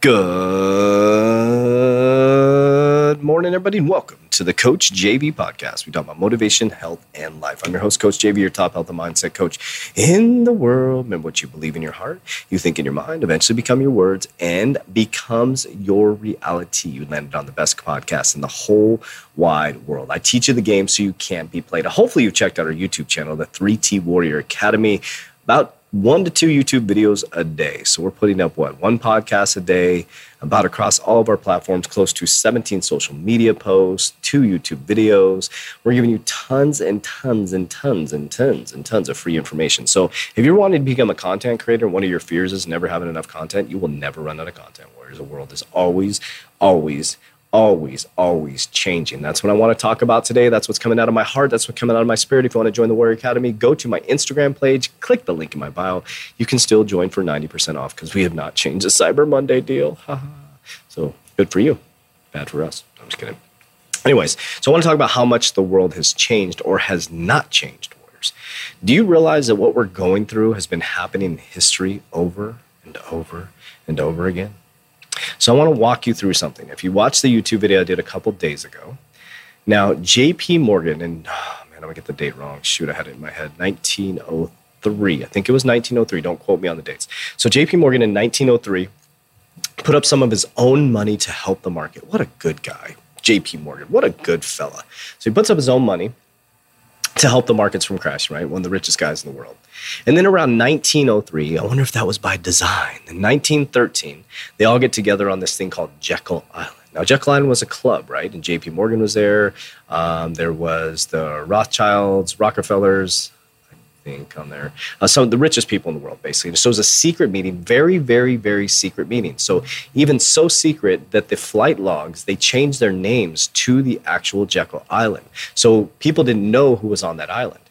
Good morning, everybody, and welcome to the Coach JV podcast. We talk about motivation, health, and life. I'm your host, Coach JV, your top health and mindset coach in the world. Remember what you believe in your heart, you think in your mind, eventually become your words, and becomes your reality. You landed on the best podcast in the whole wide world. I teach you the game so you can't be played. Hopefully, you've checked out our YouTube channel, the 3T Warrior Academy. About one to two YouTube videos a day. So we're putting up what? One podcast a day, about across all of our platforms, close to 17 social media posts, two YouTube videos. We're giving you tons and tons and tons and tons and tons of free information. So if you're wanting to become a content creator, one of your fears is never having enough content, you will never run out of content. Whereas the world is always, always, always, always changing. That's what I want to talk about today. That's what's coming out of my heart. That's what's coming out of my spirit. If you want to join the Warrior Academy, go to my Instagram page, click the link in my bio. You can still join for 90% off because we have not changed the Cyber Monday deal. so good for you. Bad for us. I'm just kidding. Anyways, so I want to talk about how much the world has changed or has not changed, Warriors. Do you realize that what we're going through has been happening in history over and over and over again? So I want to walk you through something. If you watch the YouTube video I did a couple days ago, now JP Morgan, and oh man, I'm gonna get the date wrong. Shoot, I had it in my head. 1903. I think it was 1903. Don't quote me on the dates. So JP Morgan in 1903 put up some of his own money to help the market. What a good guy. JP Morgan. What a good fella. So he puts up his own money to help the markets from crashing, right? One of the richest guys in the world. And then around 1903, I wonder if that was by design. In 1913, they all get together on this thing called Jekyll Island. Now, Jekyll Island was a club, right? And JP Morgan was there. Um, there was the Rothschilds, Rockefellers, think on there. Uh, some of the richest people in the world, basically. So it was a secret meeting, very, very, very secret meeting. So even so secret that the flight logs they changed their names to the actual Jekyll Island. So people didn't know who was on that island.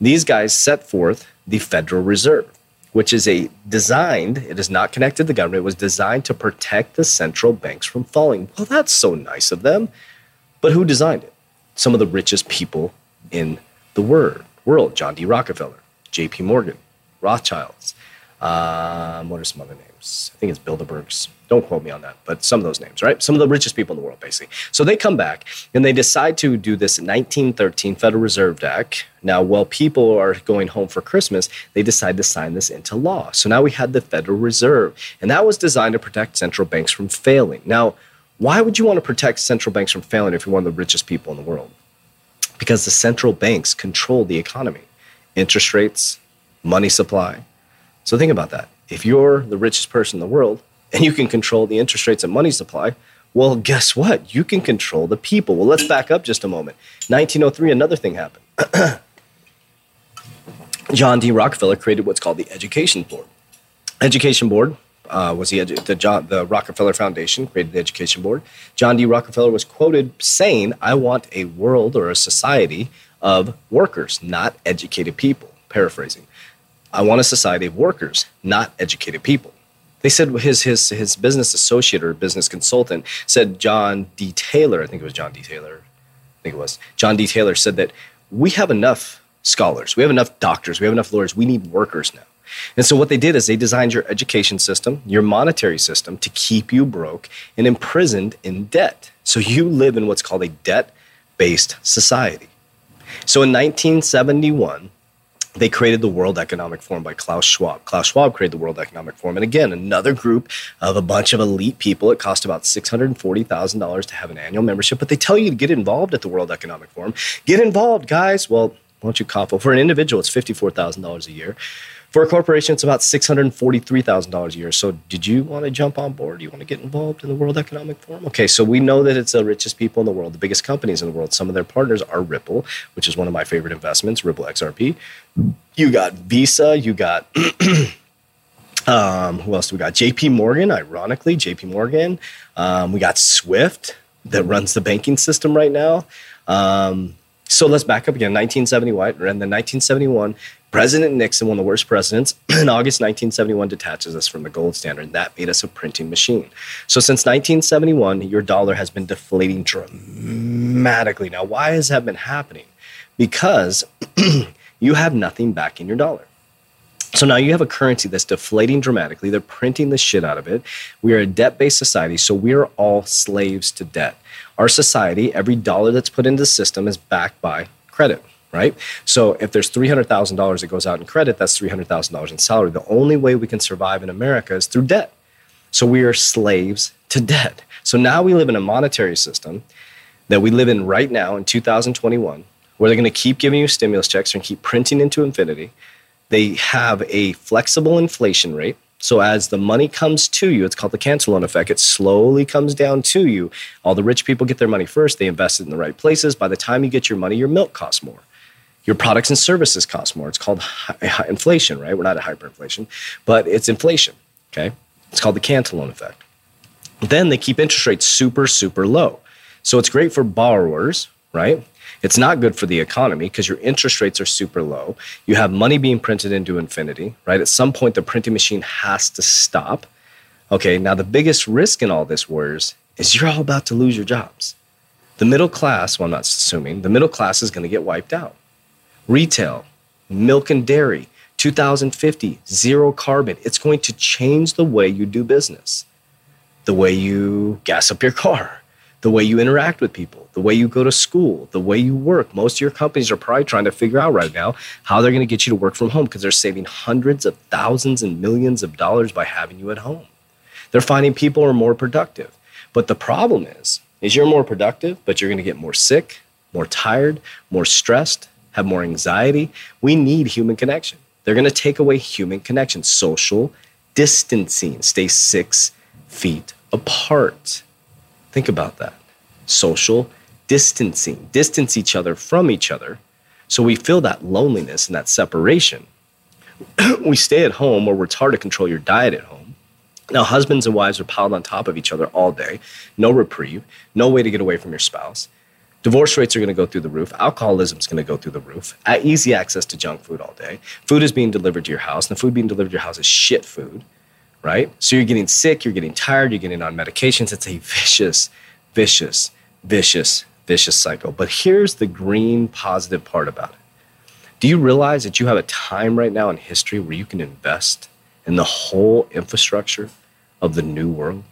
These guys set forth the Federal Reserve, which is a designed. It is not connected to the government. It was designed to protect the central banks from falling. Well, that's so nice of them. But who designed it? Some of the richest people in the world world John D. Rockefeller, J.P. Morgan, Rothschilds. Um, what are some other names? I think it's Bilderbergs. Don't quote me on that, but some of those names, right? Some of the richest people in the world, basically. So they come back and they decide to do this 1913 Federal Reserve Act. Now, while people are going home for Christmas, they decide to sign this into law. So now we had the Federal Reserve, and that was designed to protect central banks from failing. Now, why would you want to protect central banks from failing if you're one of the richest people in the world? Because the central banks control the economy, interest rates, money supply. So think about that. If you're the richest person in the world and you can control the interest rates and money supply, well, guess what? You can control the people. Well, let's back up just a moment. 1903, another thing happened. John D. Rockefeller created what's called the Education Board. Education Board uh, was the, the, John, the Rockefeller Foundation created the Education Board. John D. Rockefeller was quoted saying, "I want a world or a society of workers, not educated people." Paraphrasing, "I want a society of workers, not educated people." They said his his his business associate or business consultant said John D. Taylor. I think it was John D. Taylor. I think it was John D. Taylor said that we have enough scholars, we have enough doctors, we have enough lawyers. We need workers now. And so what they did is they designed your education system, your monetary system to keep you broke and imprisoned in debt. So you live in what's called a debt-based society. So in 1971, they created the World Economic Forum by Klaus Schwab. Klaus Schwab created the World Economic Forum. And again, another group of a bunch of elite people. It cost about $640,000 to have an annual membership, but they tell you to get involved at the World Economic Forum. Get involved, guys. Well, why don't you cough? Well, for an individual, it's $54,000 a year For a corporation, it's about $643,000 a year. So, did you want to jump on board? Do you want to get involved in the World Economic Forum? Okay, so we know that it's the richest people in the world, the biggest companies in the world. Some of their partners are Ripple, which is one of my favorite investments, Ripple XRP. You got Visa, you got. um, who else do we got? JP Morgan, ironically, JP Morgan. Um, we got Swift that runs the banking system right now. Um, so let's back up again. 1971, and then 1971, President Nixon, one of the worst presidents, in August 1971 detaches us from the gold standard. And that made us a printing machine. So since 1971, your dollar has been deflating dramatically. Now, why has that been happening? Because you have nothing back in your dollar. So now you have a currency that's deflating dramatically. They're printing the shit out of it. We are a debt based society, so we are all slaves to debt. Our society, every dollar that's put into the system is backed by credit right? So if there's $300,000 that goes out in credit, that's $300,000 in salary. The only way we can survive in America is through debt. So we are slaves to debt. So now we live in a monetary system that we live in right now in 2021, where they're going to keep giving you stimulus checks and keep printing into infinity. They have a flexible inflation rate. So as the money comes to you, it's called the Cantillon effect. It slowly comes down to you. All the rich people get their money first. They invest it in the right places. By the time you get your money, your milk costs more your products and services cost more. It's called inflation, right? We're not at hyperinflation, but it's inflation. Okay. It's called the Cantillon effect. Then they keep interest rates super, super low. So it's great for borrowers, right? It's not good for the economy because your interest rates are super low. You have money being printed into infinity, right? At some point, the printing machine has to stop. Okay, now the biggest risk in all this, Warriors, is you're all about to lose your jobs. The middle class, well, I'm not assuming, the middle class is going to get wiped out. Retail, milk and dairy, 2050, zero carbon. It's going to change the way you do business, the way you gas up your car, the way you interact with people, the way you go to school, the way you work. Most of your companies are probably trying to figure out right now how they're going to get you to work from home because they're saving hundreds of thousands and millions of dollars by having you at home. They're finding people are more productive. But the problem is, is you're more productive, but you're going to get more sick, more tired, more stressed, have more anxiety. We need human connection. They're going to take away human connection, social distancing, stay six feet apart. Think about that. Social distancing, distance each other from each other. So we feel that loneliness and that separation. we stay at home or it's hard to control your diet at home. Now, husbands and wives are piled on top of each other all day, no reprieve, no way to get away from your spouse. Divorce rates are going to go through the roof. Alcoholism is going to go through the roof. Uh, easy access to junk food all day. Food is being delivered to your house, and the food being delivered to your house is shit food, right? So you're getting sick, you're getting tired, you're getting on medications. It's a vicious, vicious, vicious, vicious cycle. But here's the green positive part about it. Do you realize that you have a time right now in history where you can invest in the whole infrastructure of the new world?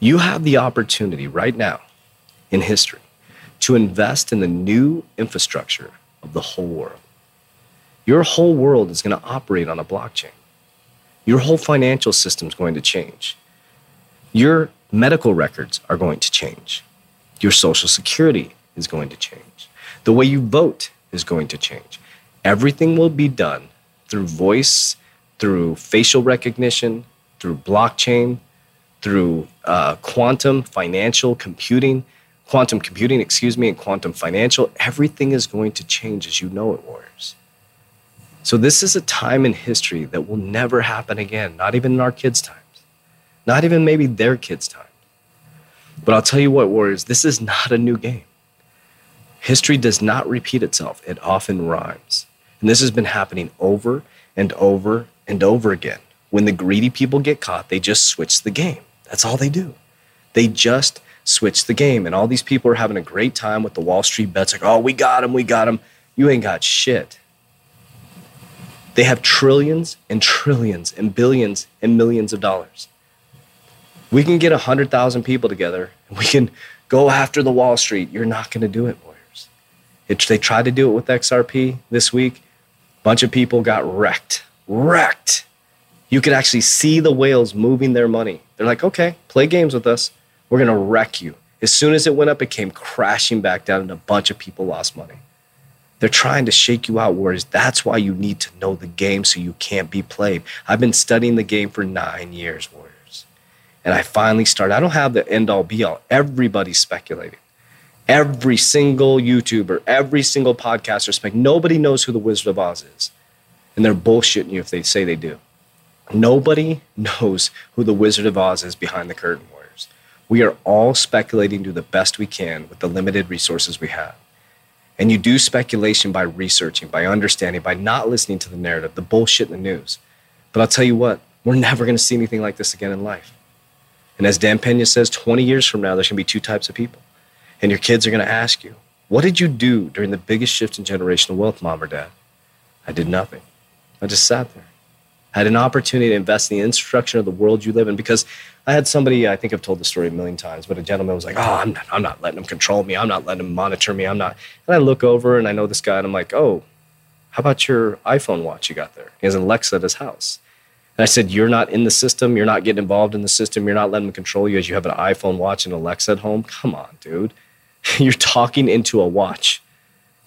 You have the opportunity right now in history to invest in the new infrastructure of the whole world. Your whole world is going to operate on a blockchain. Your whole financial system is going to change. Your medical records are going to change. Your social security is going to change. The way you vote is going to change. Everything will be done through voice, through facial recognition, through blockchain, through uh, quantum financial computing quantum computing, excuse me, and quantum financial, everything is going to change as you know it, Warriors. So, this is a time in history that will never happen again, not even in our kids' times, not even maybe their kids' time. But I'll tell you what, Warriors, this is not a new game. History does not repeat itself, it often rhymes. And this has been happening over and over and over again. When the greedy people get caught, they just switch the game. That's all they do. They just switch the game. And all these people are having a great time with the Wall Street bets like, oh, we got him, we got him. You ain't got shit. They have trillions and trillions and billions and millions of dollars. We can get 100,000 people together and we can go after the Wall Street. You're not going to do it, Warriors. It, they tried to do it with XRP this week. A bunch of people got wrecked. Wrecked. You could actually see the whales moving their money. They're like, okay, play games with us. We're going to wreck you. As soon as it went up, it came crashing back down, and a bunch of people lost money. They're trying to shake you out, Warriors. That's why you need to know the game so you can't be played. I've been studying the game for nine years, Warriors. And I finally started. I don't have the end all be all. Everybody's speculating. Every single YouTuber, every single podcaster spec. Nobody knows who the Wizard of Oz is. And they're bullshitting you if they say they do. Nobody knows who the Wizard of Oz is behind the curtain, Warriors. We are all speculating to do the best we can with the limited resources we have. And you do speculation by researching, by understanding, by not listening to the narrative, the bullshit in the news. But I'll tell you what, we're never going to see anything like this again in life. And as Dan Pena says, 20 years from now, there's going to be two types of people. And your kids are going to ask you, What did you do during the biggest shift in generational wealth, mom or dad? I did nothing. I just sat there. I had an opportunity to invest in the instruction of the world you live in because I had somebody, I think I've told the story a million times, but a gentleman was like, Oh, I'm not, I'm not letting him control me. I'm not letting him monitor me. I'm not. And I look over and I know this guy and I'm like, Oh, how about your iPhone watch you got there? He has an Alexa at his house. And I said, You're not in the system. You're not getting involved in the system. You're not letting them control you as you have an iPhone watch and Alexa at home. Come on, dude. You're talking into a watch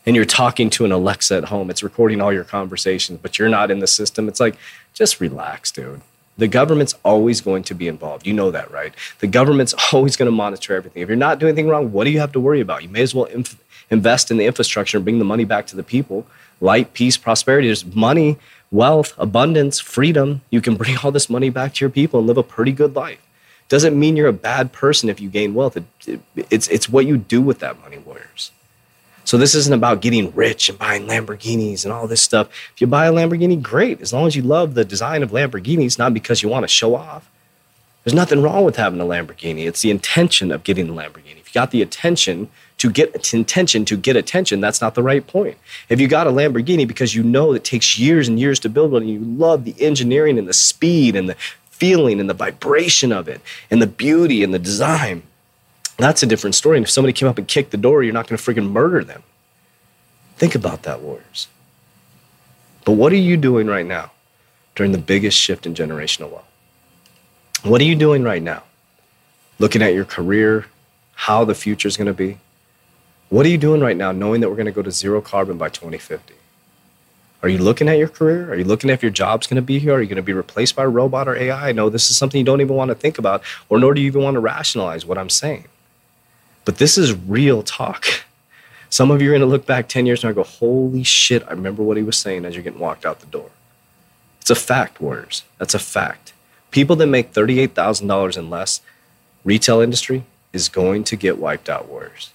and you're talking to an Alexa at home. It's recording all your conversations, but you're not in the system. It's like, just relax, dude. The government's always going to be involved. You know that, right? The government's always going to monitor everything. If you're not doing anything wrong, what do you have to worry about? You may as well inf- invest in the infrastructure and bring the money back to the people. Light, peace, prosperity. There's money, wealth, abundance, freedom. You can bring all this money back to your people and live a pretty good life. Doesn't mean you're a bad person if you gain wealth. It, it, it's, it's what you do with that money, warriors. So this isn't about getting rich and buying Lamborghinis and all this stuff. If you buy a Lamborghini, great. As long as you love the design of Lamborghinis, not because you want to show off. There's nothing wrong with having a Lamborghini. It's the intention of getting the Lamborghini. If you got the attention to get intention to get attention, that's not the right point. If you got a Lamborghini because you know it takes years and years to build one and you love the engineering and the speed and the feeling and the vibration of it and the beauty and the design, that's a different story. And if somebody came up and kicked the door, you're not going to freaking murder them. Think about that, warriors. But what are you doing right now during the biggest shift in generational wealth? What are you doing right now? Looking at your career, how the future is going to be? What are you doing right now knowing that we're going to go to zero carbon by 2050? Are you looking at your career? Are you looking at if your job's going to be here? Are you going to be replaced by a robot or AI? No, this is something you don't even want to think about, or nor do you even want to rationalize what I'm saying. But this is real talk. Some of you are going to look back 10 years and go, holy shit, I remember what he was saying as you're getting walked out the door. It's a fact, Warriors. That's a fact. People that make $38,000 and less, retail industry is going to get wiped out, Warriors.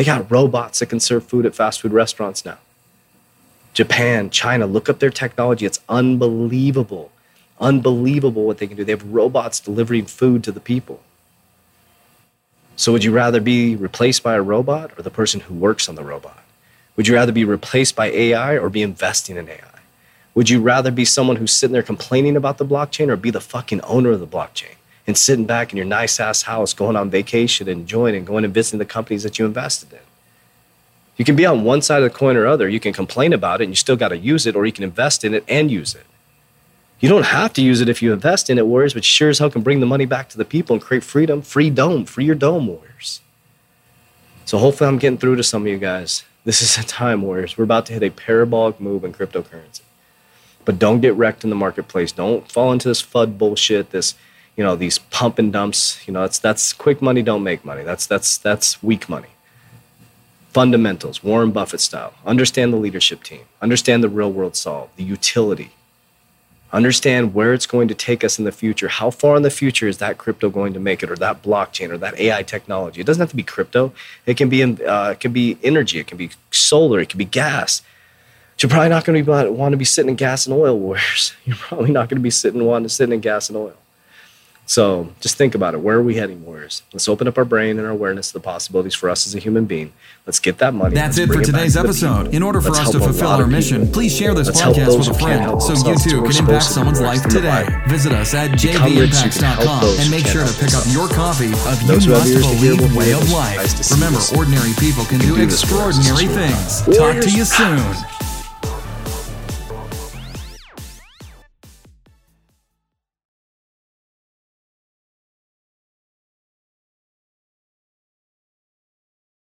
They got robots that can serve food at fast food restaurants now. Japan, China, look up their technology. It's unbelievable. Unbelievable what they can do. They have robots delivering food to the people. So, would you rather be replaced by a robot or the person who works on the robot? Would you rather be replaced by AI or be investing in AI? Would you rather be someone who's sitting there complaining about the blockchain or be the fucking owner of the blockchain and sitting back in your nice ass house, going on vacation, and enjoying and going and visiting the companies that you invested in? You can be on one side of the coin or other. You can complain about it and you still got to use it, or you can invest in it and use it. You don't have to use it if you invest in it, Warriors, but sure as hell can bring the money back to the people and create freedom. Free dome, free your dome, Warriors. So hopefully I'm getting through to some of you guys. This is a time, Warriors. We're about to hit a parabolic move in cryptocurrency. But don't get wrecked in the marketplace. Don't fall into this FUD bullshit, this, you know, these pump and dumps. You know, that's that's quick money don't make money. That's that's that's weak money fundamentals, Warren Buffett style. Understand the leadership team, understand the real world solve, the utility, understand where it's going to take us in the future. How far in the future is that crypto going to make it, or that blockchain, or that AI technology? It doesn't have to be crypto. It can be uh, it can be energy. It can be solar. It can be gas. You're probably not going to be, want to be sitting in gas and oil wars. You're probably not going to be sitting wanting to sit in gas and oil. So just think about it. Where are we heading, Warriors? Let's open up our brain and our awareness to the possibilities for us as a human being. Let's get that money. That's it for today's episode. In order for Let's us to fulfill our mission, please share this Let's podcast with a friend so you too can impact someone's life today. Visit us at jvimpacts.com and make sure to pick up your copy of You Must Believe Way of Life. Remember, ordinary people can do extraordinary things. Talk to you soon.